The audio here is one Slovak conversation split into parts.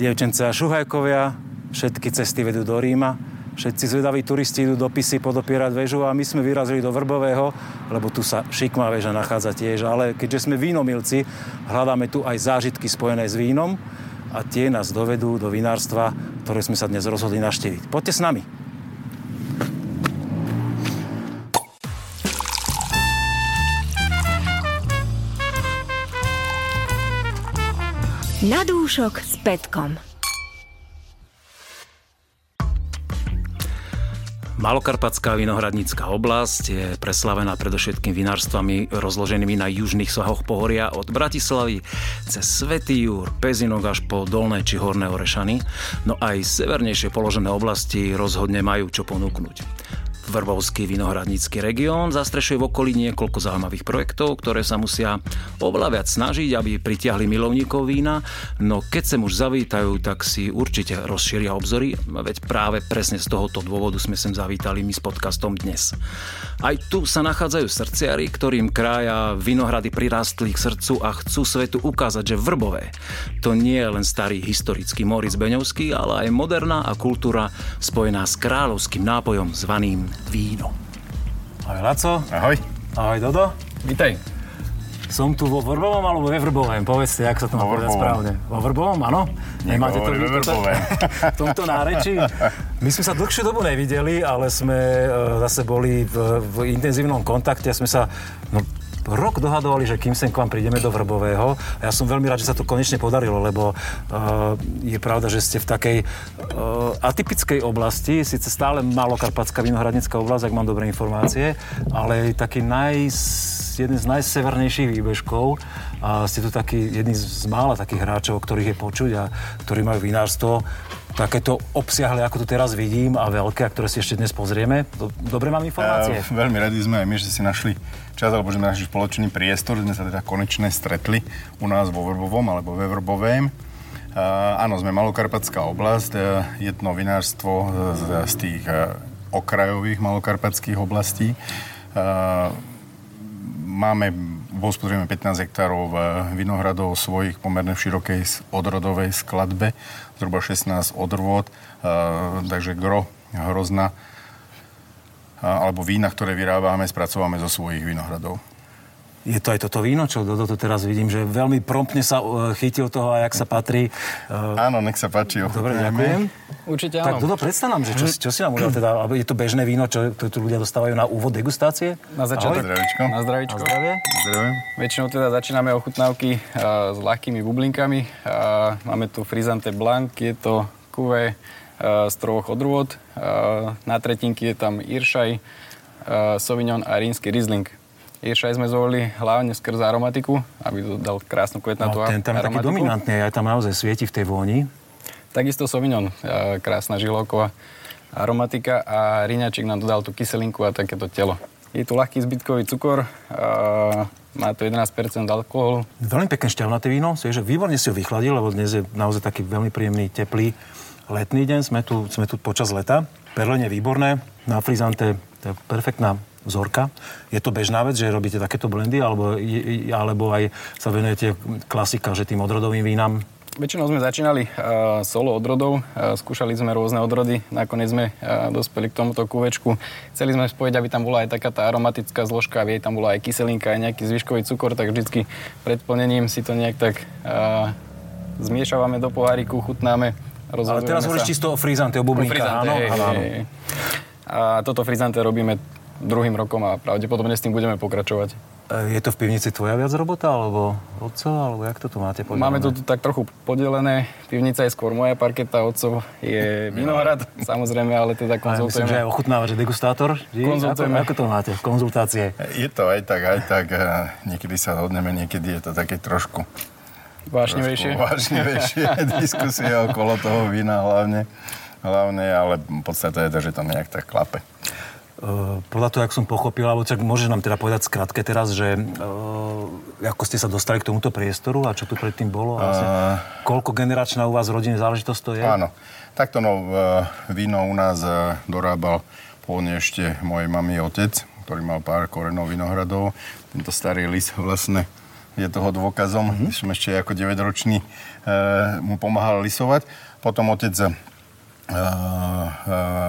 dievčence a šuhajkovia, všetky cesty vedú do Ríma, všetci zvedaví turisti idú do Pisy podopierať väžu a my sme vyrazili do Vrbového, lebo tu sa šikmá väža nachádza tiež, ale keďže sme vínomilci, hľadáme tu aj zážitky spojené s vínom a tie nás dovedú do vinárstva, ktoré sme sa dnes rozhodli naštíviť. Poďte s nami. Na dúšok s Petkom. Malokarpatská vinohradnícka oblasť je preslavená predovšetkým vinárstvami rozloženými na južných svahoch pohoria od Bratislavy cez Svetý Júr, Pezinok až po Dolné či Horné Orešany, no aj severnejšie položené oblasti rozhodne majú čo ponúknuť. Vrbovský vinohradnícky región zastrešuje v okolí niekoľko zaujímavých projektov, ktoré sa musia oveľa viac snažiť, aby pritiahli milovníkov vína, no keď sem už zavítajú, tak si určite rozšíria obzory, veď práve presne z tohoto dôvodu sme sem zavítali my s podcastom dnes. Aj tu sa nachádzajú srdciari, ktorým krája vinohrady prirástli k srdcu a chcú svetu ukázať, že Vrbové to nie je len starý historický Moritz Beňovský, ale aj moderná a kultúra spojená s kráľovským nápojom zvaným víno. Ahoj Laco. Ahoj. Ahoj Dodo. Vítaj. Som tu vo Vrbovom alebo ve Vrbovém? Povedzte, jak sa to má povedať správne. Vo Vrbovom, áno? Nemáte to v v tomto nárečí? My sme sa dlhšiu dobu nevideli, ale sme e, zase boli v, v intenzívnom kontakte. Sme sa no, rok dohadovali, že kým sem k vám prídeme do Vrbového. A ja som veľmi rád, že sa to konečne podarilo, lebo uh, je pravda, že ste v takej uh, atypickej oblasti, síce stále malokarpatská vinohradnická oblasť, ak mám dobré informácie, ale taký naj, jeden z najsevernejších výbežkov. A ste tu taký jedný z mála takých hráčov, ktorých je počuť a ktorí majú vinárstvo takéto obsiahle, ako tu teraz vidím a veľké, a ktoré si ešte dnes pozrieme. Dobre mám informácie? Uh, veľmi radi sme aj my, že si našli čas, alebo že našli spoločný priestor, sme sa teda konečne stretli u nás vo Vrbovom alebo ve Vrbovém. Áno, sme Malokarpatská oblasť, uh, jedno vinárstvo z, z tých uh, okrajových malokarpatských oblastí. Uh, máme hospodárime 15 hektárov vinohradov svojich pomerne v širokej odrodovej skladbe, zhruba 16 odrôd, takže gro hrozna alebo vína, ktoré vyrábame, spracovávame zo svojich vinohradov. Je to aj toto víno, čo Dodo to teraz vidím, že veľmi promptne sa uh, chytil toho a jak sa patrí. Uh, áno, nech sa páči. Dobre, ďakujem. Určite áno. Tak Dodo, predstav nám, že čo, čo si nám udial teda, je to bežné víno, čo, tu ľudia dostávajú na úvod degustácie? Na začiatok. Zdravičko. Na zdravičko. Na zdravie. Zdravím. Väčšinou teda začíname ochutnávky uh, s ľahkými bublinkami. Uh, máme tu Frizante Blanc, je to kuve uh, z troch odrôd. Uh, na tretinky je tam Iršaj, uh, Sauvignon a rínsky Riesling. Iršaj sme zvolili hlavne skrz aromatiku, aby to dal krásnu kvetnatú no, ten tam je taký dominantný, aj tam naozaj svieti v tej vôni. Takisto Sauvignon, krásna žilovková aromatika a riňačik nám dodal tú kyselinku a takéto telo. Je tu ľahký zbytkový cukor, má to 11% alkoholu. Veľmi pekné šťavnaté víno, že výborne si ho vychladil, lebo dnes je naozaj taký veľmi príjemný, teplý letný deň, sme tu, sme tu počas leta. Perlenie výborné, na frizante to je perfektná vzorka. Je to bežná vec, že robíte takéto blendy, alebo, alebo aj sa venujete klasika, že tým odrodovým vínam? Väčšinou sme začínali uh, solo odrodov, uh, skúšali sme rôzne odrody, nakoniec sme uh, dospeli k tomuto kúvečku. Chceli sme spojiť, aby tam bola aj taká tá aromatická zložka, aby tam bola aj kyselinka, aj nejaký zvyškový cukor, tak vždycky pred plnením si to nejak tak uh, zmiešavame do poháriku, chutnáme, Ale teraz hovoríš čisto o frizante, o bublinkách, áno? Hej, áno. A toto frizante robíme druhým rokom a pravdepodobne s tým budeme pokračovať. E, je to v pivnici tvoja viac robota, alebo otco, alebo jak to tu máte podelené? Máme to tu tak trochu podelené. Pivnica je skôr moja parketa, otcov je vinohrad, samozrejme, ale teda konzultujeme. Myslím, že aj ochutnávač, degustátor. Konzultujeme. Ako, ako to máte? Konzultácie? Je to aj tak, aj tak. Niekedy sa hodneme, niekedy je to také trošku Vážnevejšie. Vážnevejšie diskusie okolo toho vína hlavne. Hlavne, ale v podstate je to, že to nejak tak klape. Uh, podľa toho, jak som pochopil, alebo tak môžeš nám teda povedať skratke teraz, že uh, ako ste sa dostali k tomuto priestoru a čo tu predtým bolo? A vlastne, uh, koľko generačná u vás v rodine záležitosť to je? Áno. Takto no, víno u nás dorábal pôvodne ešte mojej mami otec, ktorý mal pár korenov vinohradov. Tento starý lis vlastne je toho dôkazom. Mm-hmm. Som ešte ako 9-ročný e, mu pomáhal lisovať. Potom otec e, e,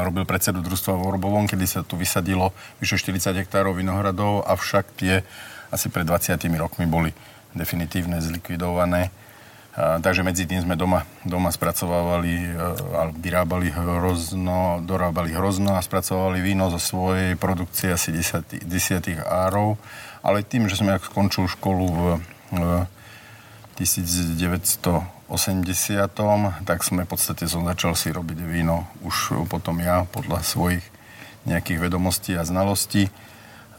robil predsedu družstva v Orbovom, kedy sa tu vysadilo vyše 40 hektárov vinohradov, avšak tie asi pred 20 rokmi boli definitívne zlikvidované. Takže medzi tým sme doma, doma spracovávali, alebo vyrábali hrozno, dorábali hrozno a spracovali víno zo svojej produkcie asi 10, 10 árov. Ale tým, že som skončil školu v, v 1980, tak sme v podstate som začal si robiť víno už potom ja podľa svojich nejakých vedomostí a znalostí.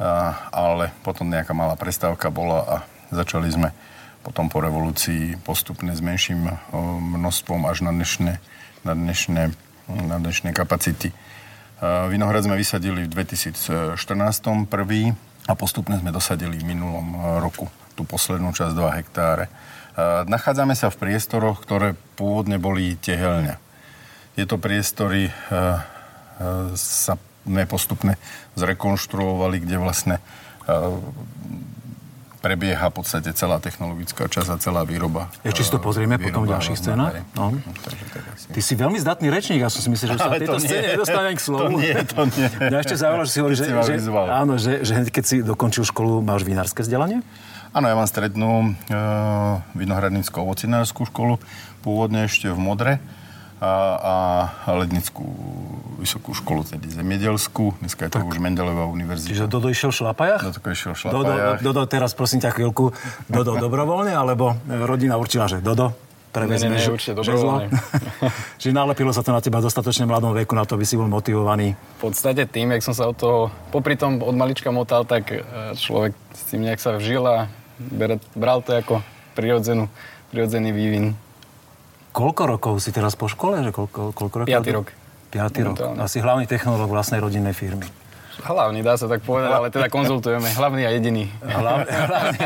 A, ale potom nejaká malá prestávka bola a začali sme potom po revolúcii postupne s menším množstvom až na dnešné, na dnešné, na dnešné kapacity. Vinohrad sme vysadili v 2014 prvý a postupne sme dosadili v minulom roku tú poslednú časť 2 hektáre. Nachádzame sa v priestoroch, ktoré pôvodne boli tehelňa. Tieto priestory sa postupne zrekonštruovali, kde vlastne prebieha v podstate celá technologická časť a celá výroba. Ešte si to pozrieme výroba, potom v ďalších scénach. No. Ty si veľmi zdatný rečník, ja som si myslel, že sa v tejto scéne nedostanem k slovu. To nie, to nie. Ja ešte zaujímavé, že si hovorí, že, že, áno, že, že keď si dokončil školu, máš vinárske vzdelanie? Áno, ja mám strednú e, vinohradnícku ovocinárskú školu, pôvodne ešte v Modre a, a Lednickú vysokú školu, tedy Zemiedelskú. Dneska je to tak. už Mendelová univerzita. Čiže Dodo išiel v šlapajach? Dodo išiel v šlapajach. Dodo, Dodo, teraz prosím ťa chvíľku, Dodo dobrovoľne, alebo rodina určila, že Dodo, prevezme ne, ne, určite dobrovoľne. Čiže nalepilo sa to na teba dostatočne mladom veku, na to by si bol motivovaný. V podstate tým, jak som sa od toho, popri tom od malička motal, tak e, človek s tým nejak sa vžil a bral to ako prirodzenú, prirodzený vývin. Koľko rokov si teraz po škole? Že koľko, koľko rokov? Piatý rok. Piatý rok. Asi hlavný technológ vlastnej rodinnej firmy. Hlavný, dá sa tak povedať, ale teda konzultujeme. Hlavný a jediný. Hlavný, hlavný.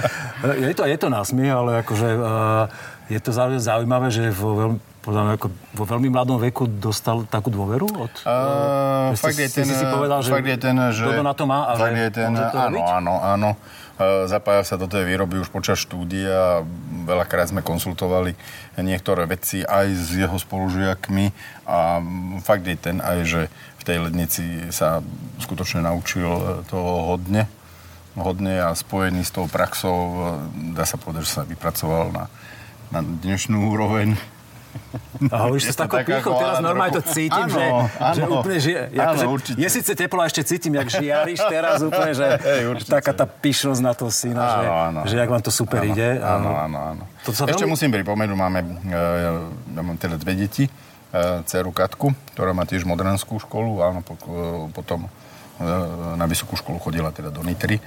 je, to, je to násmiech, ale akože uh, je to zaujímavé, že vo veľmi, podľa mňa, ako vo veľmi mladom veku dostal takú dôveru od... Uh, fakt je ten, si povedal, že fakt je ten, že... na to má a fakt že je ten, áno, áno, áno. E, zapája sa do tej výroby už počas štúdia. Veľakrát sme konsultovali niektoré veci aj s jeho spolužiakmi a fakt je ten aj, že v tej lednici sa skutočne naučil toho hodne hodne a spojený s tou praxou, dá sa povedať, že sa vypracoval na, na dnešnú úroveň. A hovoríš to s takou pýchou, teraz normálne to cítim, áno, že, áno, že úplne žije. Áno, že. Je síce teplo a ešte cítim, jak žiariš teraz úplne, že hey, taká tá pyšnosť na to syna, áno, že, áno, že jak vám to super áno, ide. Áno, áno, áno. To sa ešte veľmi... musím pripomenúť, máme, e, ja mám teda dve deti, e, dceru Katku, ktorá má tiež modernskú školu, áno, potom e, na vysokú školu chodila teda do Nitry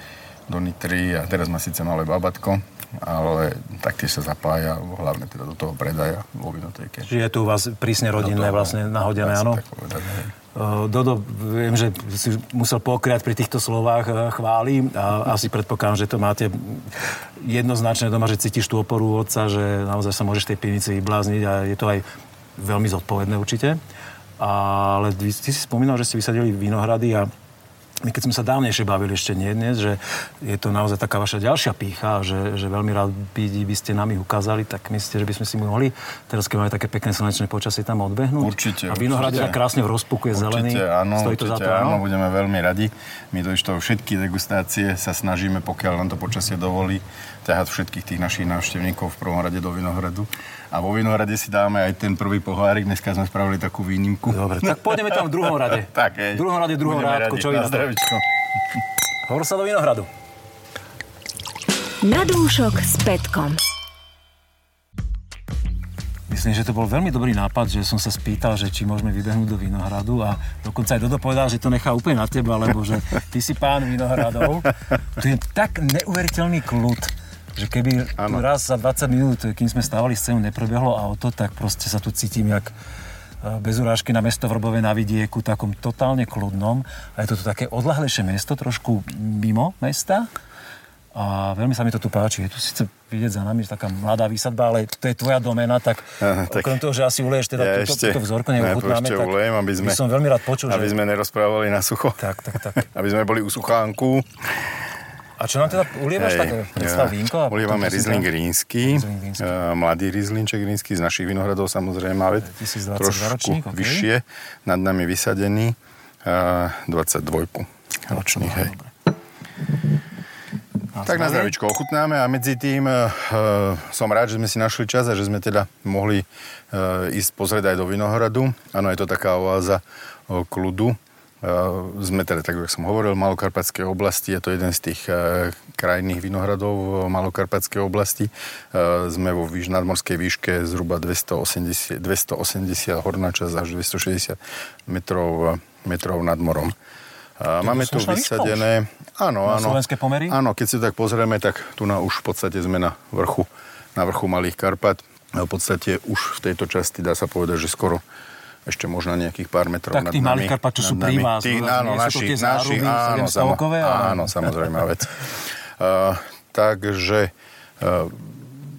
do Nitry a teraz má síce malé babatko, ale taktiež sa zapája hlavne teda do toho predaja vo vinotéke. Čiže je tu u vás prísne rodinné vlastne nahodené, áno? Dodo, viem, že si musel pokriať pri týchto slovách chváli a asi predpokladám, že to máte jednoznačne doma, že cítiš tú oporu otca, že naozaj sa môžeš tej pivnici vyblázniť a je to aj veľmi zodpovedné určite. Ale ty si spomínal, že ste vysadili vinohrady a my keď sme sa dávnejšie bavili, ešte nie dnes, že je to naozaj taká vaša ďalšia pícha, že, že veľmi rád by, by ste nám ich ukázali, tak myslíte, že by sme si mohli teraz, keď máme také pekné slnečné počasie, tam odbehnúť? Určite. A vinohrad je tak krásne v rozpuku, je zelený. Určite, áno, Stojí to určite, za to, áno, áno, budeme veľmi radi. My to všetky degustácie sa snažíme, pokiaľ nám to počasie dovolí, ťahať všetkých tých našich návštevníkov v prvom rade do Vinohradu. A vo Vinohrade si dáme aj ten prvý pohárik. Dneska sme spravili takú výnimku. Dobre, tak pôjdeme tam v druhom rade. tak, hej. V druhom rade, v druhom rádku. Čo na zdravičko. Hovor sa do Vinohradu. Na dúšok s Petkom. Myslím, že to bol veľmi dobrý nápad, že som sa spýtal, že či môžeme vybehnúť do Vinohradu a dokonca aj Dodo povedal, že to nechá úplne na teba, lebo že ty si pán Vinohradov. Tu je tak neuveriteľný kľud že keby tu raz za 20 minút, kým sme stávali scénu, neprebehlo auto, tak proste sa tu cítim jak e, bez urážky na mesto Vrbové na vidieku, takom totálne kľudnom. A je to tu také odlahlejšie mesto, trošku mimo mesta. A veľmi sa mi to tu páči. Je tu síce vidieť za nami taká mladá výsadba, ale to je tvoja domena, tak, Aha, tak okrem toho, že asi uleješ teda ja túto, ešte, túto vzorku, neochutnáme, tak ulejem, aby sme, by som veľmi rád počul, aby že... sme nerozprávali na sucho. Tak, tak, tak. aby sme boli u suchánku. A čo nám teda ulievaš také? Predstav vínko? Ulievame Riesling rínsky, eh, mladý Rieslinček rínsky z našich vinohradov samozrejme, ale 1022 trošku okej. vyššie, nad nami vysadený, eh, 22 ročných, hej. A Tak na zdravičko ochutnáme a medzi tým uh, som rád, že sme si našli čas a že sme teda mohli uh, ísť pozrieť aj do Vinohradu. Áno, je to taká oáza uh, kľudu. Uh, sme teda, tak ako som hovoril, v Malokarpatskej oblasti. Je to jeden z tých uh, krajných vinohradov Malokarpatskej oblasti. Uh, sme vo výš, nadmorskej výške zhruba 280, 280 horná časť až 260 metrov, metrov nad morom. Máme tu vysadené... Áno, áno. slovenské pomery? Áno, keď si tak pozrieme, tak tu na už v podstate sme na vrchu, na vrchu Malých Karpat. V podstate už v tejto časti dá sa povedať, že skoro ešte možno nejakých pár metrov Tak nad tých. Malých Karpat, čo sú pri vás, Tí, no, áno, našich, záruby áno, samo, 700-kové, ale- áno, samozrejme vec. Uh, takže uh,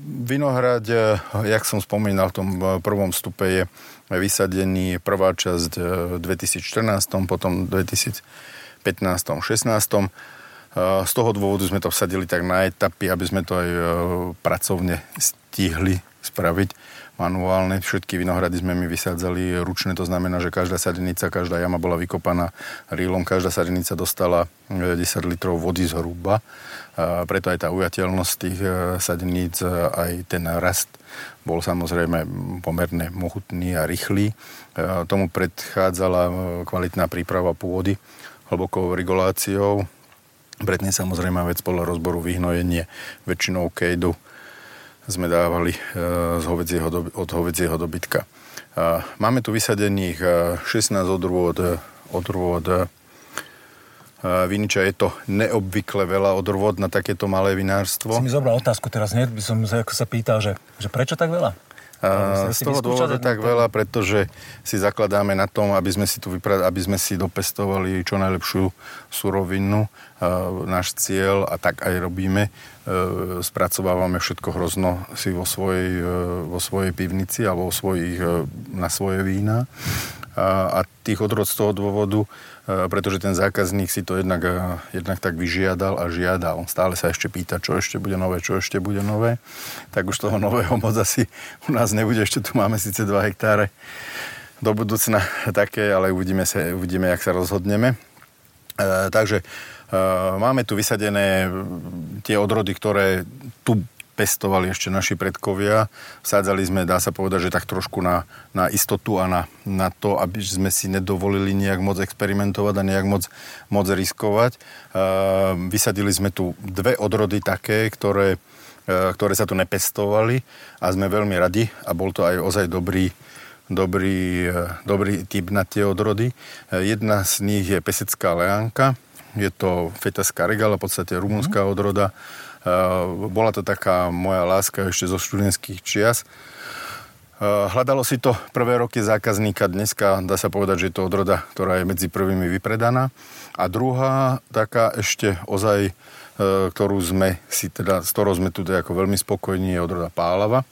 Vinohrad, eh, jak som spomínal, v tom eh, prvom stupe je vysadený prvá časť eh, v 2014, potom v 2015, 16. Eh, Z toho dôvodu sme to vsadili tak na etapy, aby sme to aj eh, pracovne stihli spraviť manuálne. Všetky vinohrady sme my vysádzali ručne, to znamená, že každá sadenica, každá jama bola vykopaná rílom, každá sadenica dostala eh, 10 litrov vody zhruba. A preto aj tá ujateľnosť tých eh, sadeníc, eh, aj ten rast bol samozrejme pomerne mohutný a rýchly. Eh, Tomu predchádzala eh, kvalitná príprava pôdy hlbokou reguláciou. Predtým samozrejme vec podľa rozboru vyhnojenie väčšinou kejdu sme dávali e, z hovedzieho, od hovedzieho dobytka. Máme tu vysadených e, 16 odrôd, e, odrôd viniča. Je to neobvykle veľa odrôd na takéto malé vinárstvo. Si mi zobral otázku teraz, hneď by som sa, sa pýtal, že, že prečo tak veľa? A z toho dôvodu tak to? veľa, pretože si zakladáme na tom, aby sme si, tu vypra- aby sme si dopestovali čo najlepšiu surovinu. A náš cieľ, a tak aj robíme, e, spracovávame všetko hrozno si vo svojej, e, vo svojej pivnici alebo vo svojich, e, na svoje vína. A, a tých odrod z toho dôvodu, e, pretože ten zákazník si to jednak, e, jednak tak vyžiadal a žiada. On stále sa ešte pýta, čo ešte bude nové, čo ešte bude nové. Tak už toho nového moc asi u nás nebude. Ešte tu máme síce 2 hektáre do budúcna také, ale uvidíme, sa, uvidíme jak sa rozhodneme. E, takže máme tu vysadené tie odrody, ktoré tu pestovali ešte naši predkovia. Vsádzali sme, dá sa povedať, že tak trošku na, na istotu a na, na to, aby sme si nedovolili nejak moc experimentovať a nejak moc, moc riskovať. E, vysadili sme tu dve odrody také, ktoré, e, ktoré sa tu nepestovali a sme veľmi radi a bol to aj ozaj dobrý, dobrý, e, dobrý typ na tie odrody. E, Jedna z nich je pesecká leánka, je to fetaská regala, v podstate rumunská odroda. E, Bola to taká moja láska ešte zo študentských čias. E, Hľadalo si to prvé roky zákazníka, dneska dá sa povedať, že je to odroda, ktorá je medzi prvými vypredaná. A druhá taká ešte ozaj, e, ktorú sme si teda, s ktorou sme tu teda ako veľmi spokojní, je odroda Pálava.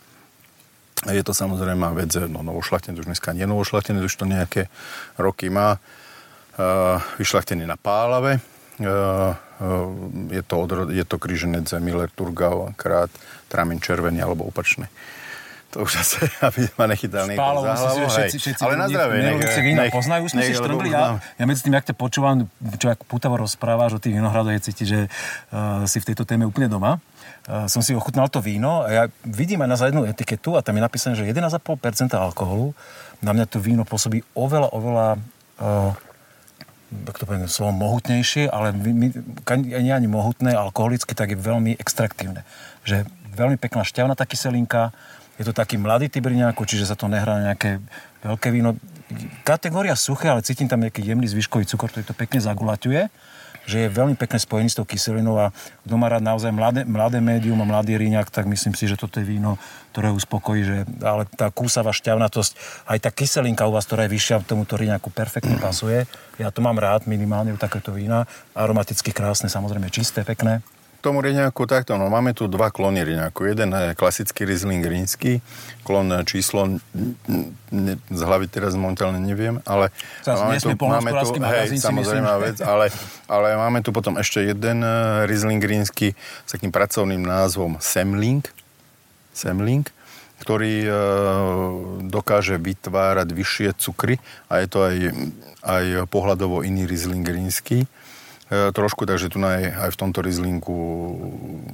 Je to samozrejme vec, no novošlachtené, už dneska nie novošlachtené, už to nejaké roky má. Vyšlachtený na Pálave. Uh, je, to odrod, je to kryženec Miller Turgau, krát Tramin červený alebo opačný. To už asi, aby ma nechytal niekto za hlavu. všetci, všetci Ale na zdravie. nech- milujúci víno nech- poznajú, sme nech- si už Ja, ja medzi tým, jak ťa počúvam, čo ako pútavo rozprávaš o tých vinohradoch, je cítiť, že uh, si v tejto téme úplne doma. Uh, som si ochutnal to víno a ja vidím aj na zadnú etiketu a tam je napísané, že 11,5% alkoholu. Na mňa to víno pôsobí oveľa, oveľa uh, tak to poviem slovo mohutnejšie, ale nie ani mohutné, alkoholické, tak je veľmi extraktívne. Že veľmi pekná šťavnatá kyselinka, je to taký mladý typ Briňáku, čiže sa to nehrá nejaké veľké víno. Kategória suché, ale cítim tam nejaký jemný zvyškový cukor, ktorý to pekne zagulaťuje že je veľmi pekné spojenie s tou kyselinou a kto má rád naozaj mladé, mladé médium a mladý ríňak, tak myslím si, že toto je víno, ktoré uspokojí, že, ale tá kúsavá šťavnatosť, aj tá kyselinka u vás, ktorá je vyššia, tomuto ríňaku perfektne pasuje. Ja to mám rád minimálne u takéto vína. Aromaticky krásne, samozrejme čisté, pekné. Tomu riňaku takto, no máme tu dva klony riňaku. Jeden je klasický Riesling rínsky, klon číslo ne, z hlavy teraz momentálne neviem, ale Zas máme tu, máme tu hej, samozrejme vec, ale, ale máme tu potom ešte jeden uh, Riesling rínsky s takým pracovným názvom Semling, Semling, ktorý uh, dokáže vytvárať vyššie cukry a je to aj, aj pohľadovo iný Riesling rínsky. E, trošku, takže tu aj, aj v tomto rizlinku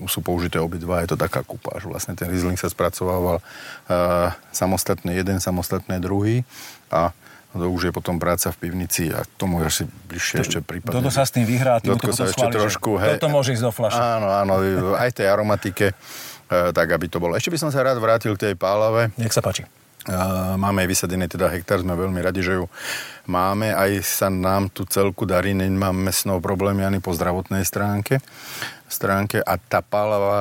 sú použité obidva, je to taká kupáž. Vlastne ten rizling sa spracovával uh, samostatne jeden, samostatné druhý a to už je potom práca v pivnici a k tomu asi bližšie to, ešte prípadne. Toto sa s tým vyhrá, tým to sa ešte trošku, hej, toto môže ísť do flaše. Áno, áno, aj tej aromatike, uh, tak aby to bolo. Ešte by som sa rád vrátil k tej pálave. Nech sa páči. Máme aj vysadený teda hektár, sme veľmi radi, že ju máme. Aj sa nám tu celku darí, nemáme s problémy ani po zdravotnej stránke. stránke a tá pálava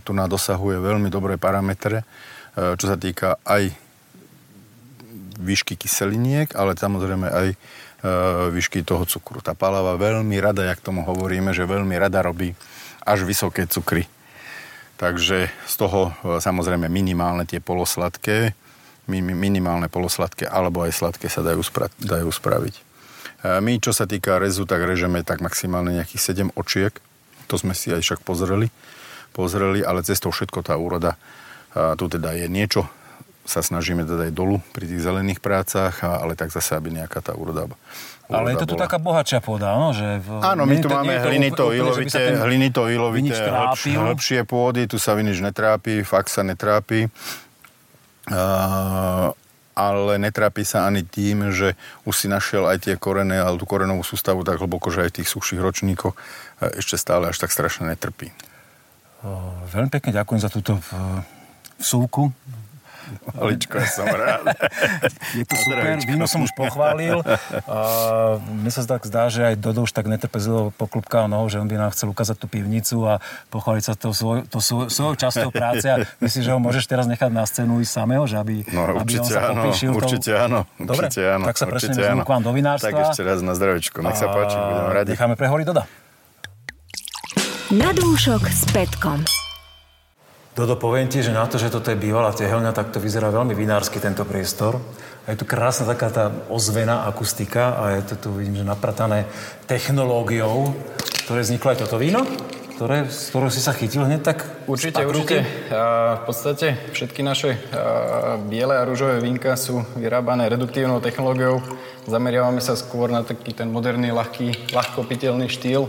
tu na dosahuje veľmi dobré parametre, e, čo sa týka aj výšky kyseliniek, ale samozrejme aj výšky toho cukru. Tá pálava veľmi rada, jak tomu hovoríme, že veľmi rada robí až vysoké cukry. Takže z toho samozrejme minimálne tie polosladké minimálne polosladké alebo aj sladké sa dajú, spra- dajú spraviť. My, čo sa týka rezu, tak režeme tak maximálne nejakých 7 očiek. To sme si aj však pozreli, pozreli ale cez to všetko tá úroda tu teda je niečo, sa snažíme teda aj dolu pri tých zelených prácach, ale tak zase, aby nejaká tá úroda ale je to tu taká bohatšia pôda, no? Že v... Áno, my tu to, máme hlinito-ilovité, hlinito-ilovité hĺbšie pôdy, tu sa vinič netrápi, fakt sa netrápi ale netrápi sa ani tým, že už si našiel aj tie korene, ale tú korenovú sústavu tak hlboko, že aj v tých suchších ročníkoch ešte stále až tak strašne netrpí. Veľmi pekne ďakujem za túto vsúvku Oličko, ja som rád. Je to super, víno som už pochválil. A mne sa tak zdá, že aj Dodo už tak netrpezlivo poklupkal nohou, že on by nám chcel ukázať tú pivnicu a pochváliť sa to svoj, to svoj, svojou častou práce. A myslíš, že ho môžeš teraz nechať na scénu ísť samého, že aby, no, aby on sa popíšil áno, určite áno. Dobre, určite áno, tak sa presuneme k vám do vinárstva. Tak ešte raz na zdravičko, nech sa páči, budem radi. Necháme prehovoriť Doda. Na dúšok s Petkom. Dodo, poviem ti, že na to, že toto je bývalá tehelňa, tak to vyzerá veľmi vinársky tento priestor. A je tu krásna taká tá ozvená akustika a je to tu, vidím, že napratané technológiou, ktoré vzniklo aj toto víno, ktoré, z ktorého si sa chytil hneď tak Určite, určite. A v podstate všetky naše biele a rúžové vínka sú vyrábané reduktívnou technológiou. Zameriavame sa skôr na taký ten moderný, ľahký, ľahkopiteľný štýl.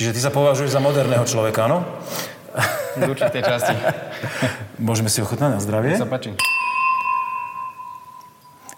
Čiže ty sa považuješ za moderného človeka, áno? Z určitej časti. Môžeme si ochutnať na zdravie? Sa páči.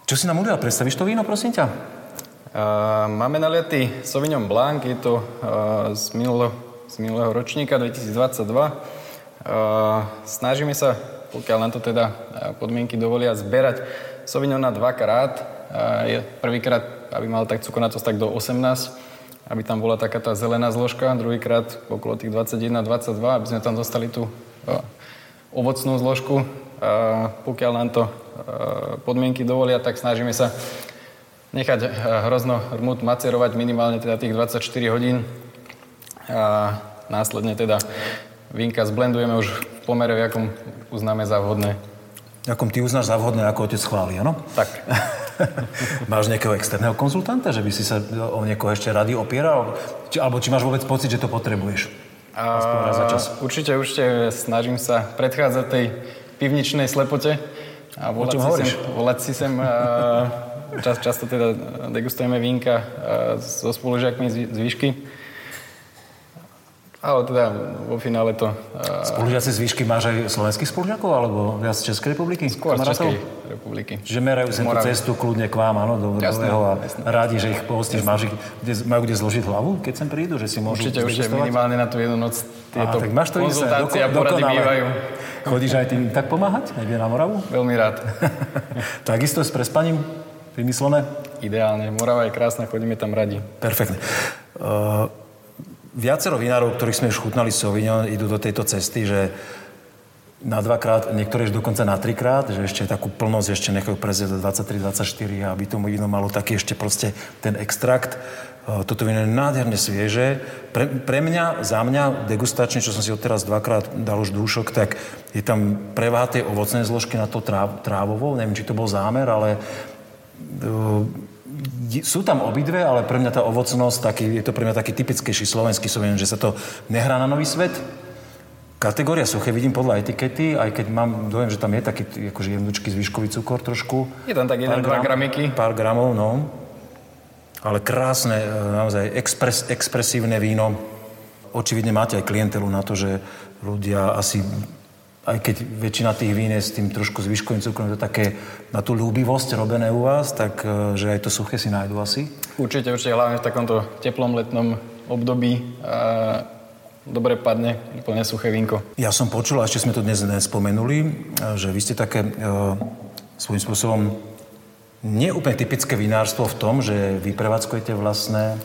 Čo si nám udial? Predstavíš to víno, prosím ťa? Uh, máme naliatý Sauvignon Blanc, je to uh, z, minulo, z minulého ročníka 2022. Uh, snažíme sa, pokiaľ nám to teda podmienky dovolia, zberať Sauvignona dvakrát. Uh, je prvýkrát, aby mal tak cukonatosť tak do 18 aby tam bola taká tá zelená zložka, druhýkrát okolo tých 21-22, aby sme tam dostali tú ovocnú zložku. Pokiaľ nám to podmienky dovolia, tak snažíme sa nechať hrozno rmut macerovať minimálne teda tých 24 hodín. A následne teda vínka zblendujeme už v pomere, v akom uznáme za vhodné. Akom ty uznáš za vhodné, ako otec chváli, áno? Tak. máš nejakého externého konzultanta, že by si sa o niekoho ešte rady opieral? Či, alebo či máš vôbec pocit, že to potrebuješ? A, za čas. Určite, určite snažím sa predchádzať tej pivničnej slepote a volať, si sem, volať si sem čas, často teda degustujeme vínka so spolužiakmi z výšky ale teda vo finále to... Uh... Spolužiaci z výšky máš aj slovenských spolužiakov, alebo viac z Českej republiky? Skôr z Českej republiky. Čiže merajú sa tú cestu kľudne k vám, áno, do Vrbového a jasné. rádi, že ich pohostíš. Máš ich, kde, majú kde zložiť hlavu, keď sem prídu, že si môžu Určite, určite minimálne na tú jednu noc tieto Aha, tak máš to konzultácie a porady bývajú. Chodíš aj tým tak pomáhať, niekde na Moravu? Veľmi rád. Takisto s prespaním vymyslené? Ideálne. Morava je krásna, chodíme tam radi. Perfektne. Uh, viacero vinárov, ktorých sme už chutnali Sauvignon, idú do tejto cesty, že na dvakrát, niektoré už dokonca na trikrát, že ešte takú plnosť ešte nechajú prezieť do 23-24, aby to víno malo taký ešte proste ten extrakt. E, toto víno je nádherne svieže. Pre, pre mňa, za mňa, degustačne, čo som si odteraz dvakrát dal už dúšok, tak je tam preváha tej ovocnej zložky na to tráv, trávovou. Neviem, či to bol zámer, ale uh, sú tam obidve, ale pre mňa tá ovocnosť, taký, je to pre mňa taký typickejší slovenský soven, že sa to nehrá na nový svet, Kategória suché vidím podľa etikety, aj keď mám dojem, že tam je taký akože jemnučký zvyškový cukor trošku. Je tam tak 1-2 gram, gramiky. Pár gramov, no. Ale krásne, e, naozaj expres, expresívne víno. Očividne máte aj klientelu na to, že ľudia asi aj keď väčšina tých vín je s tým trošku zvyškovým cukrom, to také na tú ľúbivosť robené u vás, tak e, že aj to suché si nájdu asi? Určite, určite, hlavne v takomto teplom letnom období. A dobre padne, úplne suché vínko. Ja som počul, a ešte sme to dnes nespomenuli, že vy ste také e, svojím spôsobom neúplne typické vinárstvo v tom, že vy prevádzkujete vlastné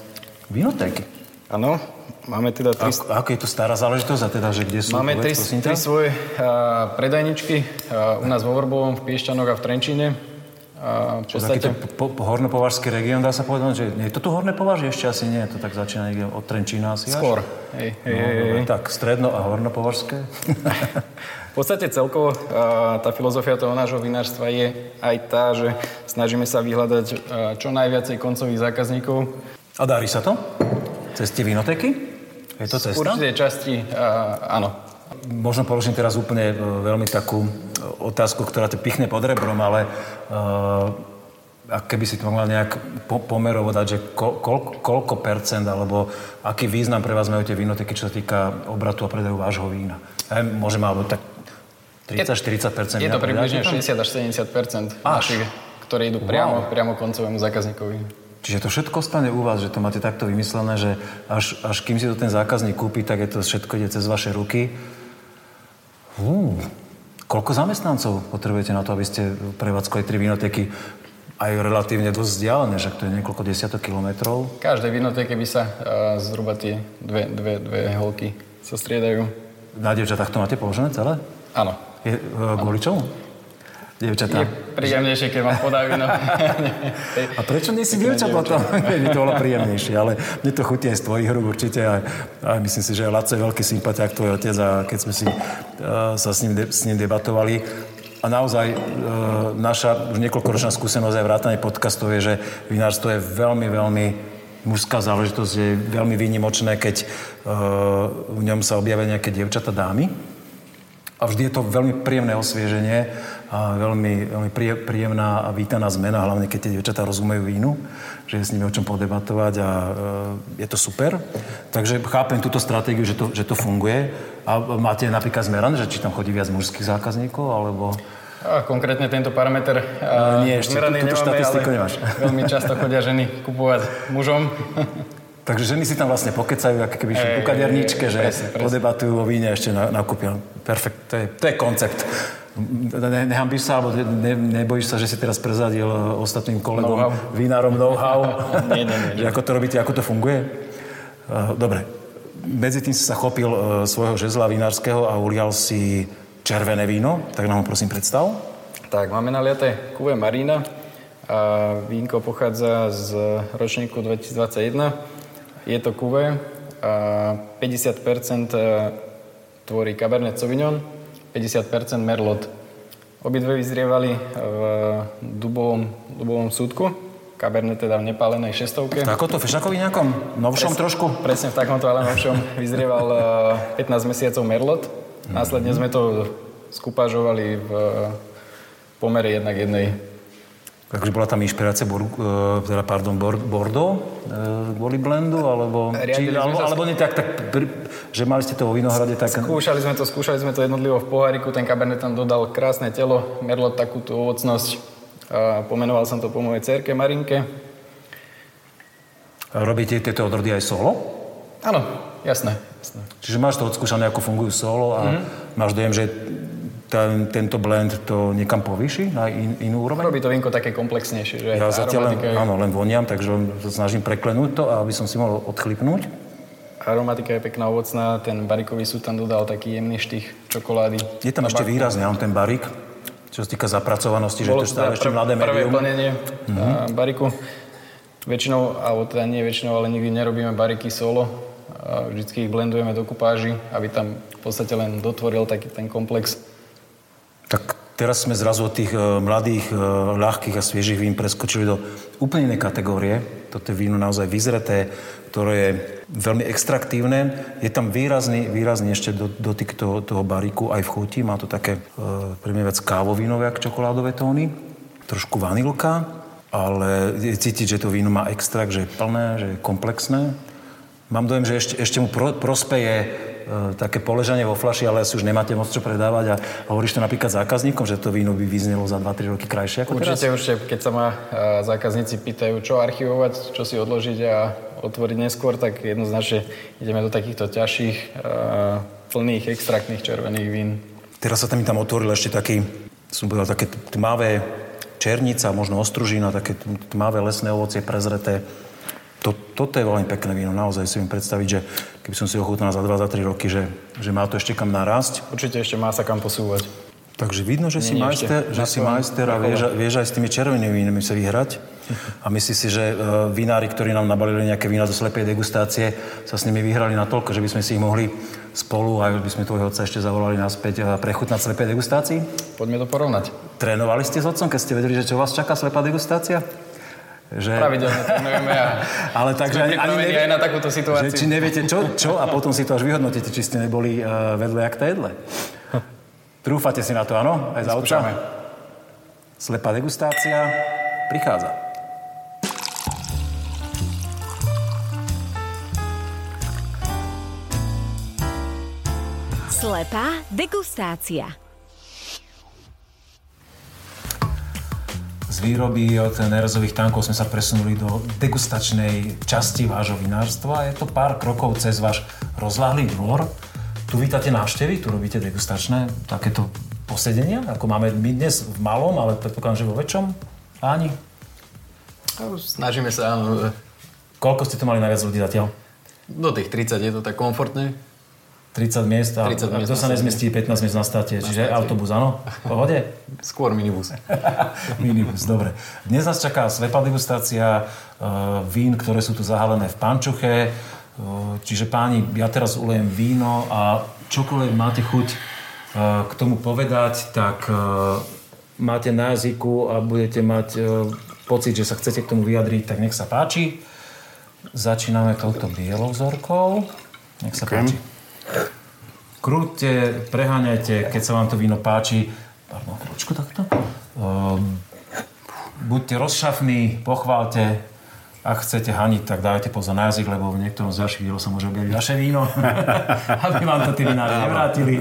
vinotéky. Áno, máme teda tri... Ako, ako je to stará záležitosť a teda, že kde sú? Máme tri, tri svoje uh, predajničky uh, u nás vo Vrbovom, v Piešťanoch a v Trenčíne. A v podstate... Taký po, po, hornopovažský región, dá sa povedať, že je to tu horné považie? Ešte asi nie, to tak začína niekde od Trenčína asi Skôr. Hej, hej, no, hej, hej. Tak, stredno a hornopovažské? v podstate celkovo tá filozofia toho nášho vinárstva je aj tá, že snažíme sa vyhľadať čo najviacej koncových zákazníkov. A darí sa to? Cez tie vinotéky? Je to cesta? V určitej časti, áno. Možno položím teraz úplne e, veľmi takú e, otázku, ktorá to pichne pod rebrom, ale uh, a keby si to mohla nejak po, pomerovo dať, že ko, koľko, koľko percent alebo aký význam pre vás majú tie vínoteky, čo sa týka obratu a predaju vášho vína? Ja, môžeme, alebo tak 30-40%. Je to približne 60 až 70% našich, ktoré idú priamo, wow. priamo koncovému zákazníkovi. Čiže to všetko stane u vás, že to máte takto vymyslené, že až, až kým si to ten zákazník kúpi, tak je to všetko ide cez vaše ruky Uh, koľko zamestnancov potrebujete na to, aby ste prevádzkovali tri vinotéky aj relatívne dosť vzdialené, že to je niekoľko desiatok kilometrov? Každej vinotéke by sa uh, zhruba tie dve, dve, dve holky sa striedajú. Na devčatách to máte položené celé? Áno. Je, uh, kvôli čomu? Dievčatá. Je príjemnejšie, keď vám podajú. No. a prečo nie si dievča potom? Nie, to bolo príjemnejšie, ale mne to chutí aj z tvojich rúk určite. A, a myslím si, že Laco je veľký sympatiák tvoj otec a keď sme si uh, sa s ním, de, s ním debatovali, a naozaj e, naša už niekoľkoročná skúsenosť aj vrátane podcastov je, že vinárstvo je veľmi, veľmi mužská záležitosť, je veľmi výnimočné, keď e, v ňom sa objavia nejaké dievčata dámy. A vždy je to veľmi príjemné osvieženie a veľmi, veľmi príjemná a vítaná zmena, hlavne keď tie dievčatá rozumejú vínu, že je s nimi o čom podebatovať a e, je to super. Takže chápem túto stratégiu, že to, že to funguje. A máte napríklad zmerané, že či tam chodí viac mužských zákazníkov, alebo... A konkrétne tento parameter a, nie, ešte túto štatistiku nemáš. veľmi často chodia ženy kupovať mužom. Takže ženy si tam vlastne pokecajú, ako keby šli po kaderníčke, že presne, presne. podebatujú o víne ešte nakúpia. Perfekt, to je, to je koncept. Ne, nehambíš sa, alebo ne, nebojíš sa, že si teraz prezadil ostatným kolegom, know-how. vinárom know-how? nie, nie, nie. ako to robíte, ako to funguje? Uh, dobre. Medzi tým si sa chopil uh, svojho žezla vinárskeho a ulial si červené víno, tak nám ho prosím predstav. Tak, máme naliaté kuve Marina. A vínko pochádza z ročníku 2021. Je to. A 50% tvorí Cabernet Sauvignon, 50% Merlot. Obidve vyzrievali v dubovom, dubovom súdku. Cabernet teda v nepálenej šestovke. V takomto fešakovi nejakom novšom presne, trošku? Presne v takomto, ale novšom vyzrieval 15 eh, mesiacov Merlot. Následne sme to skúpažovali v pomere jednak jednej Takže bola tam inšpirácia bor, e, teda, pardon, Bordeaux e, kvôli blendu, alebo, či, alebo, alebo nie tak, tak, že mali ste to vo Vinohrade tak... Skúšali sme to, skúšali sme to jednotlivo v poháriku, ten kabernet tam dodal krásne telo, merlo takú tú ovocnosť. A pomenoval som to po mojej cerke Marinke. A robíte tieto odrody aj solo? Áno, jasné. jasné. Čiže máš to odskúšané, ako fungujú solo a mm-hmm. máš dojem, že ten, tento blend to niekam povýši na in, inú úroveň? Robí to vínko také komplexnejšie, že Ja zatiaľ len, je... áno, len voniam, takže snažím preklenúť to, aby som si mohol odchlipnúť. aromatika je pekná, ovocná, ten barikový súd tam dodal taký jemný štých čokolády. Je tam ešte výrazne, on ten barik, čo sa týka zapracovanosti, že Bolo to stále ešte mladé prvé médium. plnenie mm-hmm. bariku. Väčšinou, alebo teda nie väčšinou, ale nikdy nerobíme bariky solo. Vždycky ich blendujeme do kupáži, aby tam v podstate len dotvoril taký ten komplex. Teraz sme zrazu od tých e, mladých, e, ľahkých a sviežých vín preskočili do úplne inej kategórie. Toto je víno naozaj vyzreté, ktoré je veľmi extraktívne. Je tam výrazný, výrazný ešte do, dotyk toho, toho baríku aj v chuti. Má to také e, pre mňa viac kávovínové, ako čokoládové tóny. Trošku vanilka, ale je cítiť, že to víno má extrakt, že je plné, že je komplexné. Mám dojem, že ešte, ešte mu pro, prospeje také poležanie vo flaši, ale asi už nemáte moc čo predávať a hovoríš to napríklad zákazníkom, že to víno by vyznelo za 2-3 roky krajšie ako teraz? Určite, určite, keď sa ma a, zákazníci pýtajú, čo archivovať, čo si odložiť a otvoriť neskôr, tak jednoznačne ideme do takýchto ťažších, a, plných, extraktných červených vín. Teraz sa tam tam otvoril ešte taký, som povedal, také tmavé černica, možno ostružina, také tmavé lesné ovocie prezreté. To, toto je veľmi pekné víno, naozaj si viem predstaviť, že keby som si ochutnal za 2 za 3 roky, že, že má to ešte kam narásť. Určite ešte má sa kam posúvať. Takže vidno, že si Nie, nie, majster, že si majster a vieš, vieš aj s tými červenými vínami sa vyhrať. A myslíš si, že uh, vinári, ktorí nám nabalili nejaké vína do slepej degustácie, sa s nimi vyhrali natoľko, že by sme si ich mohli spolu, aj by sme tvojho otca ešte zavolali naspäť, uh, prechutnať slepej degustácii? Poďme to porovnať. Trénovali ste s otcom, keď ste vedeli, že čo vás čaká slepá degustácia? Že... Pravidelne trénujeme a Ale takže ani, sme ani pripravení nevie- aj na takúto Že, situáciu. či neviete čo, čo a potom si to až vyhodnotíte, či ste neboli uh, vedle jak jedle. Trúfate si na to, áno? Aj za otca? Slepá degustácia prichádza. Slepá degustácia. Z výroby od nerezových tankov sme sa presunuli do degustačnej časti vášho vinárstva. Je to pár krokov cez váš rozláhlý dvor. Tu vítate návštevy, tu robíte degustačné takéto posedenia, ako máme my dnes v malom, ale predpokladám, že vo väčšom. Áni, No, Snažíme sa, áno, koľko ste to mali najviac ľudí zatiaľ? do tých 30 je to tak komfortne. 30 miest a 30 miest kto na sa nezmestí 15 miest na state, čiže state. autobus, áno? V pohode? Skôr minibus. Minibus, dobre. Dnes nás čaká slepá degustácia uh, vín, ktoré sú tu zahalené v pančuche. Uh, čiže páni, ja teraz ulejem víno a čokoľvek máte chuť uh, k tomu povedať, tak uh, máte na jazyku a budete mať uh, pocit, že sa chcete k tomu vyjadriť, tak nech sa páči. Začíname touto bielou vzorkou. Nech sa Ďakujem. páči. Krúťte, preháňajte, keď sa vám to víno páči. Pardon, chvíľočku takto. Um, buďte rozšafní, pochválte. Ak chcete haniť, tak dajte pozor na jazyk, lebo v niektorom z vašich dielov sa môže objaviť vaše víno, aby vám to tí vinári nevrátili.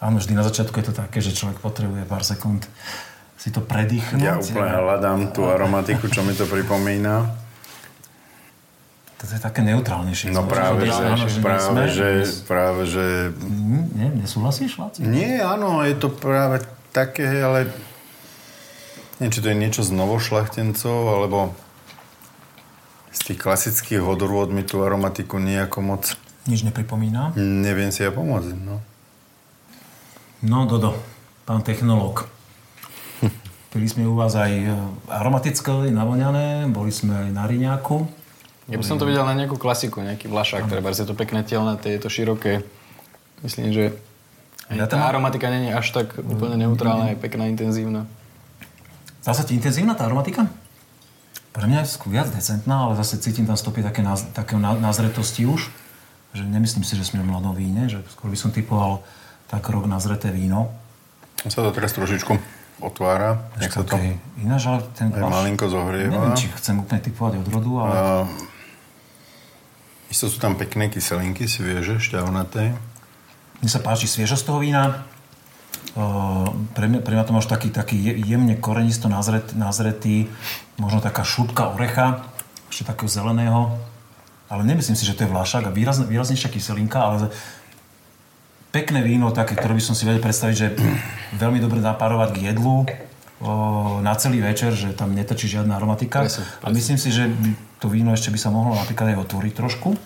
Áno, vždy na začiatku je to také, že človek potrebuje pár sekúnd si to predýchnuť. Ja úplne hľadám tú aromatiku, čo mi to pripomína. To je také neutrálnejšie. No práve, že- áno, že práve, sme- že, práve, že... Hm, Nie, nesúhlasíš, Laci? Nie, áno, je to práve také, ale... Neviem, či to je niečo z novošlachtencov, alebo z tých klasických odrôd mi tú aromatiku nejako moc... Nič nepripomína. Neviem si ja pomôcť, no. No, Dodo, pán technológ. Pili sme u vás aj e, aromatické, navoňané, boli sme aj na Riňáku. Ja by som to videl na nejakú klasiku, nejaký vlašák, treba, je to pekné telnaté, je to široké. Myslím, že Ja tá aromatika není až tak úplne neutrálna, je pekná, intenzívna. Zdá sa ti intenzívna tá aromatika? Pre mňa je viac decentná, ale zase cítim tam stopy také, náz, také ná- názretosti už. Že nemyslím si, že sme v mladom víne, že skôr by som typoval tak rok nazreté víno. Sa to teraz trošičku otvára. Nech sa to Také Ináč, ale ten aj malinko zohrieva. Neviem, či chcem úplne typovať odrodu, ale... A, isto sú tam pekné kyselinky, si vieš, že šťavnaté. Mne sa páči sviežosť toho vína. Uh, pre, mňa, pre mňa to máš taký, taký je- jemne korenisto nazret, nazretý, možno taká šupka orecha, ešte takého zeleného. Ale nemyslím si, že to je vlášak a výrazne, výraznejšia kyselinka, ale pekné víno, také, ktoré by som si vedel predstaviť, že veľmi dobre napárovať k jedlu. o, na celý večer, že tam netrčí žiadna aromatika. Presne, A myslím si, že by to víno ešte by sa mohlo napríklad aj otvoriť trošku.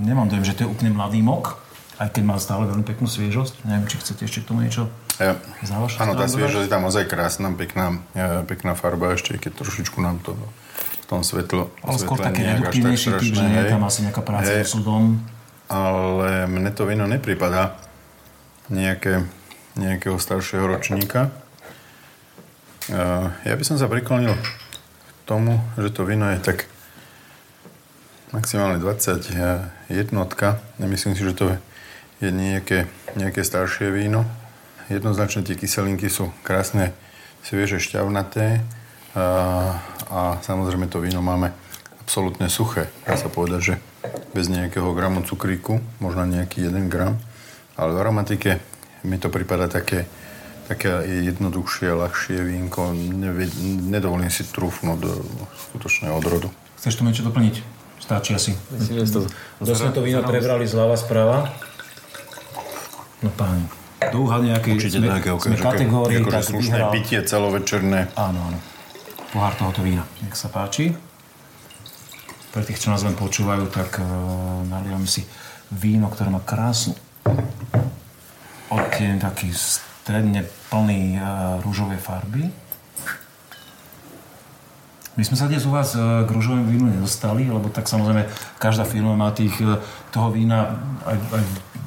Nemám dojem, že to je úplne mladý mok, aj keď má stále veľmi peknú sviežosť. Neviem, či chcete ešte k tomu niečo Ja, za vašu áno, tá sviežosť je tam ozaj krásna, pekná, e, pekná farba ešte, keď trošičku nám to v tom svetlo, Ale skôr svetle taký nie je až tak reduktívnejší typ, že je tam asi nejaká práca s súdom. ale mne to víno nepripadá nejaké, nejakého staršieho ročníka. Ja by som sa priklonil k tomu, že to víno je tak maximálne 20 jednotka. Nemyslím si, že to je nejaké, nejaké staršie víno. Jednoznačne tie kyselinky sú krásne svieže šťavnaté a, a samozrejme to víno máme absolútne suché. Dá sa povedať, že bez nejakého gramu cukríku, možno nejaký 1 gram, ale v aromatike mi to prípada také, také jednoduchšie, ľahšie vínko. Nevie, nedovolím si trúfnuť do skutočného odrodu. Chceš to niečo doplniť? Stačí asi. Myslím, to... Dosť sme to víno prebrali zľava sprava. No páni, to uhádne, aké Určite sme, také, sme že- kategórii, akože tak slušné vyhral. pitie celovečerné. Áno, áno. Pohár tohoto vína. Nech sa páči. Pre tých, čo nás len počúvajú, tak uh, nalievame si víno, ktoré má krásnu odtieň taký stredne plný uh, rúžovej farby. My sme sa dnes u vás uh, k rúžovému vínu nedostali, lebo tak samozrejme každá firma má tých, uh, toho vína, aj, aj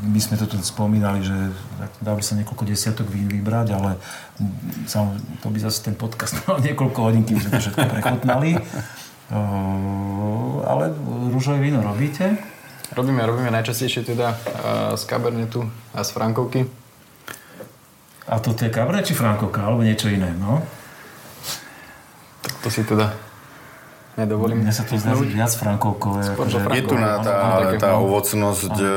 my sme to tu spomínali, že tak dali sa niekoľko desiatok vín vybrať, ale to by zase ten podcast mal niekoľko hodín, kým sme to všetko prechutnali. Uh, ale rúžové víno robíte? Robíme, robíme najčastejšie teda uh, z Cabernetu a z Frankovky. A to je Cabernet či Frankovka, alebo niečo iné, no? Tak to si teda nedovolím. Mne sa to zdá byť viac Frankovkové. Akože- Je tu na tá, Áno, tá no. ovocnosť e,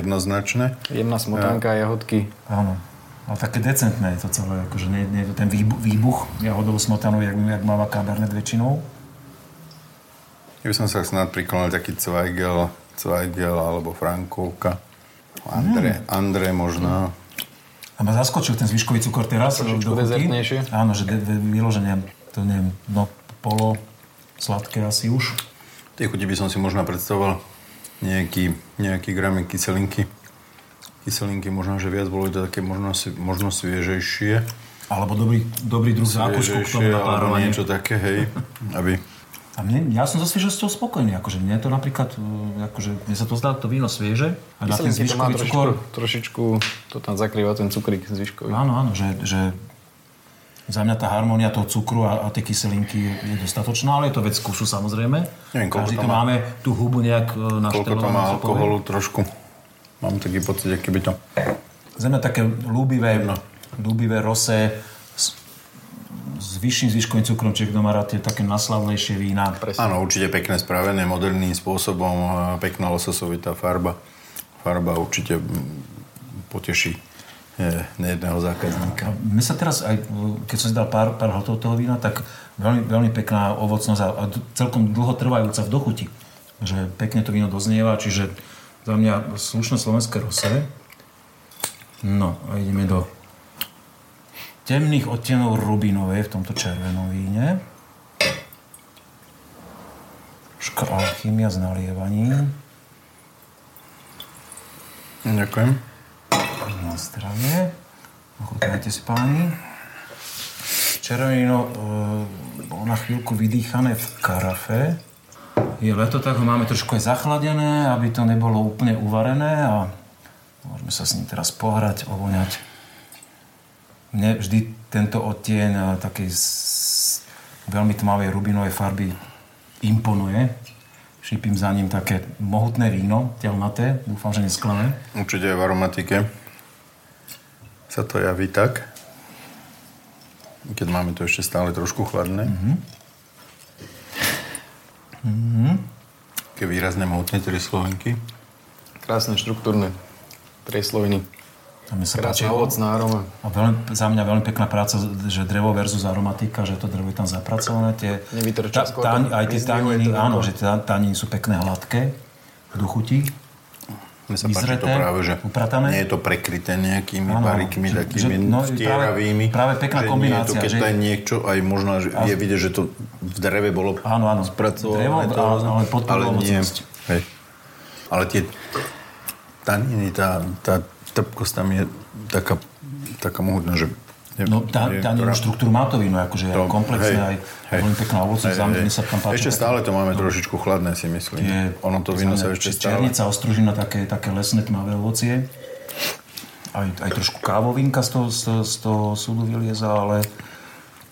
jednoznačné. Jedna smotánka, jahodky. Áno. Ale také decentné je to celé, akože nie, nie je to ten výbuch, výbuch jahodov smotanov, jak, jak máva Cabernet väčšinou. Ja by som sa snad priklonil taký Zweigel, Zweigel alebo Frankovka. Andre, Andre možno. A ma zaskočil ten zvyškový cukor teraz. Trošičku dezertnejšie. Áno, že de, de, vyloženie, to neviem, no polo sladké asi už. Tie chuti by som si možno predstavoval nejaký, nejaký gramy kyselinky. Kyselinky možno, že viac boli to také možno, možno sviežejšie. Alebo dobrý, dobrý druh zákušku k tomu napárovaniu. niečo také, hej. Aby, A mne, ja som so sviežosťou spokojný. Akože mne to napríklad, uh, akože mne sa to zdá to víno svieže. A na ten zvyškový trošičku, cukor. trošičku, to tam zakrýva ten cukrík zvyškový. Áno, áno, že, že za mňa tá harmónia toho cukru a, a tie kyselinky je, dostatočná, ale je to vec kusu samozrejme. Neviem, Každý to má- máme tú hubu nejak e, koľko to naštelovanú. má alkoholu trošku. Mám taký pocit, aký by to... Za mňa také ľúbivé, ľúbivé rosé vyšším zvyškovým cukrom, čiže kto má rád tie také naslavnejšie vína. Áno, určite pekné spravené, moderným spôsobom, a pekná lososovitá farba. Farba určite poteší eh, nejedného zákazníka. Mne sa teraz, aj keď som si dal pár, pár hltov toho vína, tak veľmi, veľmi pekná ovocnosť a, a celkom dlho trvajúca v dochuti. Že pekne to víno doznieva, čiže za mňa slušné slovenské rosé. No a ideme do temných odtienov rubinovej v tomto červenom víne. Troška alchymia s nalievaním. Ďakujem. Na zdravie. Ochutnajte si páni. Červené víno e, bolo na chvíľku vydýchané v karafe. Je leto, tak ho máme trošku aj zachladené, aby to nebolo úplne uvarené a môžeme sa s ním teraz pohrať, ovoňať. Mne vždy tento odtieň e, takej veľmi tmavej rubinovej farby imponuje. Šípim za ním také mohutné víno, ťaľnaté, dúfam, že nesklame. Určite aj v aromatike sa to javí tak, keď máme to ešte stále trošku chladné. Mm-hmm. Také výrazné mohutné tri slovenky. Krásne štruktúrne triesloviny. A mne sa Krásna ovocná aroma. a veľmi, za mňa veľmi pekná práca, že drevo versus aromatika, že to drevo je tam zapracované. Tie, tá, to aj tie taniny, áno, že tie taniny sú pekné, hladké, do chuti. Mne sa páči to práve, že upratané. nie je to prekryté nejakými Áno, barikmi, že- takými že- no, práve- práve pekná že kombinácia, Nie je to, keď že- je niečo, aj možno, že je vidieť, že to v dreve bolo Áno, áno. spracované. Drevo, to- ale- ale ale nie. Hej. Ale tie taniny, tá, tá trpkosť tam je taká, taká mohutná, že... je- No tá, je- tá ktorá- štruktúru má to víno, akože je to- komplexne hej, aj veľmi pekná ovoce, Hej, mne sa tam páči. Ešte stále to máme trošičku chladné, si myslím. tie, ono to víno sa ešte stále... Černica, ostružina, také, také lesné tmavé ovocie. Aj, aj trošku kávovinka z toho, z, toho, z toho súdu vylieza, ale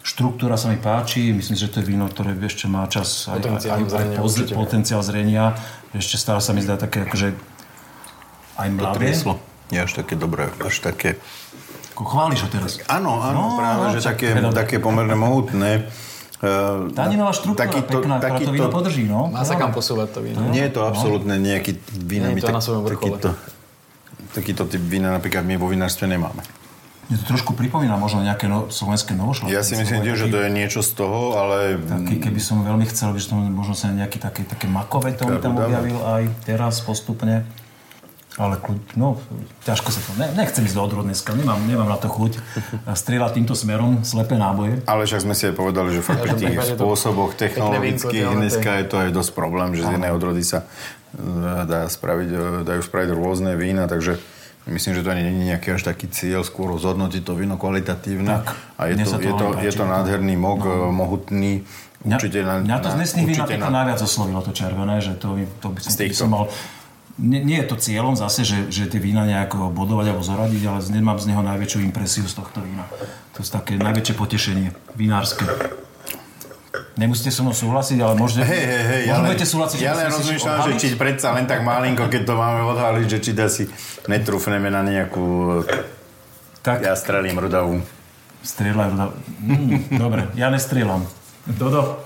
štruktúra sa mi páči. Myslím, že to je víno, ktoré ešte má čas aj, aj, Potenciál aj, aj zrenia, poz, určite. potenciál zrenia. Ešte stále sa mi zdá také akože aj To mladé. Je až také dobré, až také... Ako chváliš ho teraz. Áno, áno, No, práve, no, že však také, teda- také pomerne mohutné. Uh, Taninová štruktúra pekná, ktorá to víno podrží, no. Má sa kam posúvať to víno. Nie je to absolútne nejaký vína. Nie je to na svojom vrchole. takýto, takýto typ vína napríklad my vo vinárstve nemáme. Mne to trošku pripomína možno nejaké no, slovenské novošľadky. Ja si myslím tiež, že to je niečo z toho, ale Taký, keby som veľmi chcel, by som možno sa nejaký také, také makové tóny tam objavil aj teraz postupne. Ale kľud, no, ťažko sa to... Ne, nechcem ísť do odrod dneska, nemám, nemám na to chuť. Strieľať týmto smerom slepé náboje. Ale však sme si aj povedali, že fakt pri každom tých spôsoboch technologických dneska je to aj dosť problém, že z jednej odrody sa e, dá spraviť, e, dajú spraviť rôzne vína, takže myslím, že to nie je nejaký až taký cieľ, skôr zhodnotiť to víno kvalitatívne. Tak, A je to, to je to, veľmi je páči. to nádherný mok, no. mohutný. Mňa, Určite na, mňa to z dnesných vín napríklad najviac oslovilo to červené, že to, to by som, by som mal... Nie, nie je to cieľom zase, že, že tie vína nejako bodovať alebo zoradiť, ale nemám z neho najväčšiu impresiu z tohto vína. To je také najväčšie potešenie vinárske. Nemusíte so mnou súhlasiť, ale môžete, Hej, hej, hej, ja len, budete súhlasiť, že ja len rozmýšľam, že či predsa len tak malinko, keď to máme odhaliť, že či si netrúfneme na nejakú Tak, ja strelím rodavú. strieľaj. Mm, dobre, ja nestrieľam. Dodo.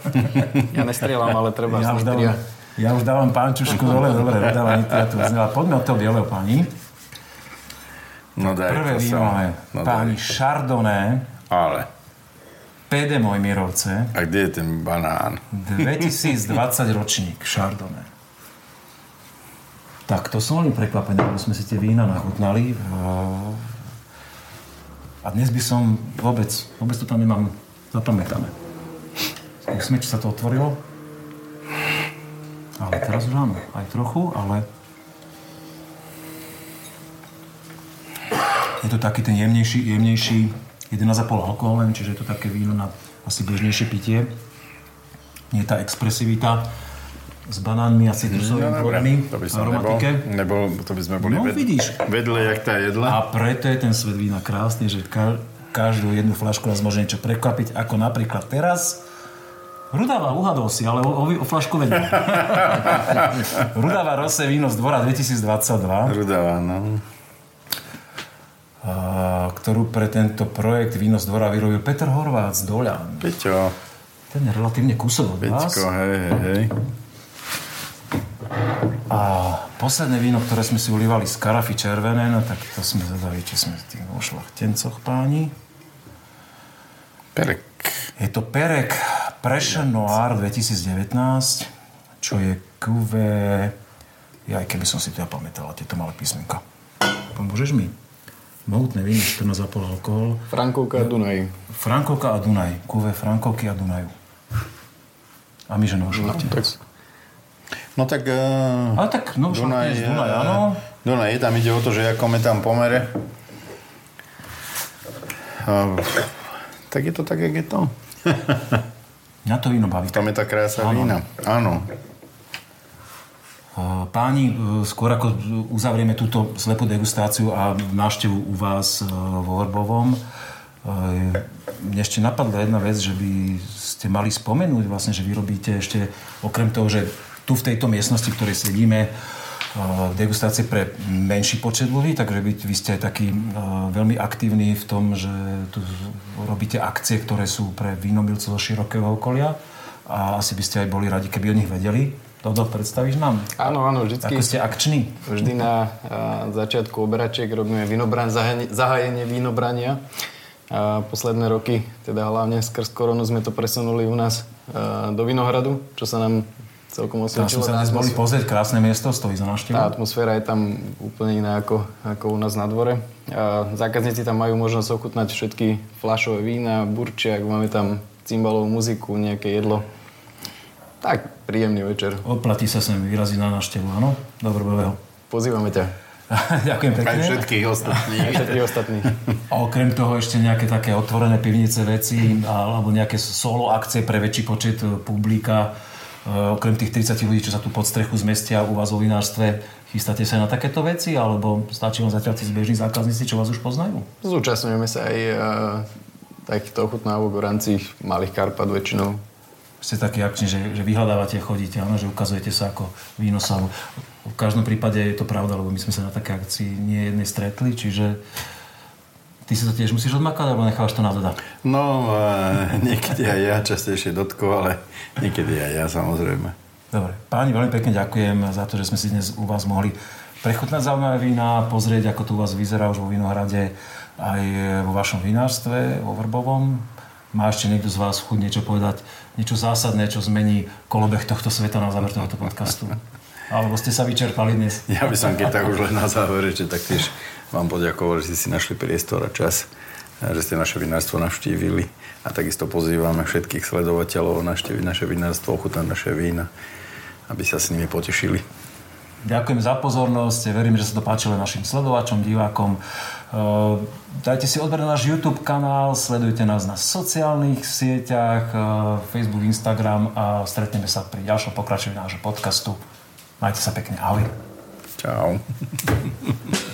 Ja nestrieľam, ale treba Ja dávam, ja už dávam pánčušku dole, dobre, dodávam tu znela. Poďme od toho bieleho pani. No daj Prvé víno je No pani daj. Chardonnay, Ale. PD Mojmirovce, A kde je ten banán? 2020 ročník Chardonnay. Tak, to som veľmi prekvapený, lebo sme si tie vína nachutnali. A dnes by som vôbec, vôbec to tam nemám zapamätané. Skúsme, či sa to otvorilo. Ale teraz už áno, aj trochu, ale... Je to taký ten jemnejší, jemnejší 11,5 alkoholem, čiže je to také víno na asi bežnejšie pitie. Nie je tá expresivita s banánmi a citrusovými plodmi, to by som nebol, aromatike. nebol, to by sme boli No, ved, vidíš. vedle, jak tá jedla. A preto je ten svet vína krásny, že ka- každú jednu flašku nás môže niečo prekvapiť, ako napríklad teraz. Rudava, uhadol si, ale o, o, o flašku vedel. Rudava Rose víno z dvora 2022, Rudavá, no. a, ktorú pre tento projekt víno z dvora vyrobil Peter Horvát z Doľan. Peťo, Ten je relatívne kusok od. Peťko, hej, hej, hej. A posledné víno, ktoré sme si ulívali z karafy červené, no tak to sme zadali, či sme v tých šlachtencoch páni. Perek. Je to Perek Prešen Noir 2019, čo je QV... Ja aj keby som si to ja pamätal, tieto malé písmenka. Pomôžeš mi? Mohutné víno, 14,5 alkohol. Frankovka Dunaj. Frankovka a Dunaj. QV Frankovky a Dunaju. A my že no, Tak, No tak... Uh, Ale tak, no, Dunaj, Dunaj, Dunaj, eh, áno. Dunaj, je tam ide o to, že ako je tam pomere. Uh, tak je to tak, jak je to. Mňa to víno baví. V tom je tá krása Áno. vína. Áno. Páni, uh, skôr ako uzavrieme túto slepú degustáciu a návštevu u vás uh, vo Vrbovom, uh, mne ešte napadla jedna vec, že by ste mali spomenúť vlastne, že vy robíte ešte, okrem toho, že tu v tejto miestnosti, v ktorej sedíme, degustácie pre menší počet ľudí, takže vy, vy ste taký veľmi aktívni v tom, že tu robíte akcie, ktoré sú pre vínomilcov zo širokého okolia a asi by ste aj boli radi, keby o nich vedeli. Toto predstavíš nám? áno, áno, vždycky. Ako ste akční? Vždy na začiatku oberačiek robíme vinobran, zahajenie, zahajenie vínobrania. A posledné roky, teda hlavne skrz koronu sme to presunuli u nás do Vinohradu, čo sa nám celkom Tam osvedčilo. sme sa dnes boli pozrieť, krásne miesto, stojí za Tá návštevu. atmosféra je tam úplne iná ako, ako u nás na dvore. A zákazníci tam majú možnosť ochutnať všetky fľašové vína, burčiak, máme tam cymbalovú muziku, nejaké jedlo. Tak, príjemný večer. Oplatí sa sem vyraziť na návštevu, áno? Dobrového. Pozývame ťa. Ďakujem Aj pekne. všetkých ostatných. Aj všetkých ostatných. A okrem toho ešte nejaké také otvorené pivnice veci alebo nejaké solo akcie pre väčší počet publika. E, Okrem tých 30 ľudí, čo sa tu pod strechu zmestia u vás vo vinárstve, chystáte sa na takéto veci alebo stačí vám zatiaľ tí zbežní zákazníci, čo vás už poznajú? Zúčastňujeme sa aj a, takýchto ochutnávok v rámci malých Karpat väčšinou. Ste takí akční, že, že vyhľadávate, chodíte, áno, že ukazujete sa ako vínosalu. V každom prípade je to pravda, lebo my sme sa na také akcii nie jednej stretli, čiže ty si to tiež musíš odmakať, alebo nechávaš to na doda? No, e, niekedy aj ja, častejšie Dotko, ale niekedy aj ja samozrejme. Dobre, páni, veľmi pekne ďakujem za to, že sme si dnes u vás mohli prechutnať zaujímavé vína, pozrieť, ako to u vás vyzerá už vo Vinohrade, aj vo vašom vinárstve, vo Vrbovom. Má ešte niekto z vás chuť niečo povedať, niečo zásadné, čo zmení kolobeh tohto sveta na záver tohoto podcastu? Alebo ste sa vyčerpali dnes? Ja by som keď tak už len na závere, že taktiež vám poďakoval, že ste si našli priestor a čas, že ste naše vinárstvo navštívili a takisto pozývame všetkých sledovateľov navštíviť naše vinárstvo, ochutnať naše vína, aby sa s nimi potešili. Ďakujem za pozornosť, verím, že sa to páčilo našim sledovačom, divákom. Uh, Dajte si odber na náš YouTube kanál, sledujte nás na sociálnych sieťach, uh, Facebook, Instagram a stretneme sa pri ďalšom pokračovaní nášho podcastu. Majte sa pekne, ahoj. Čau.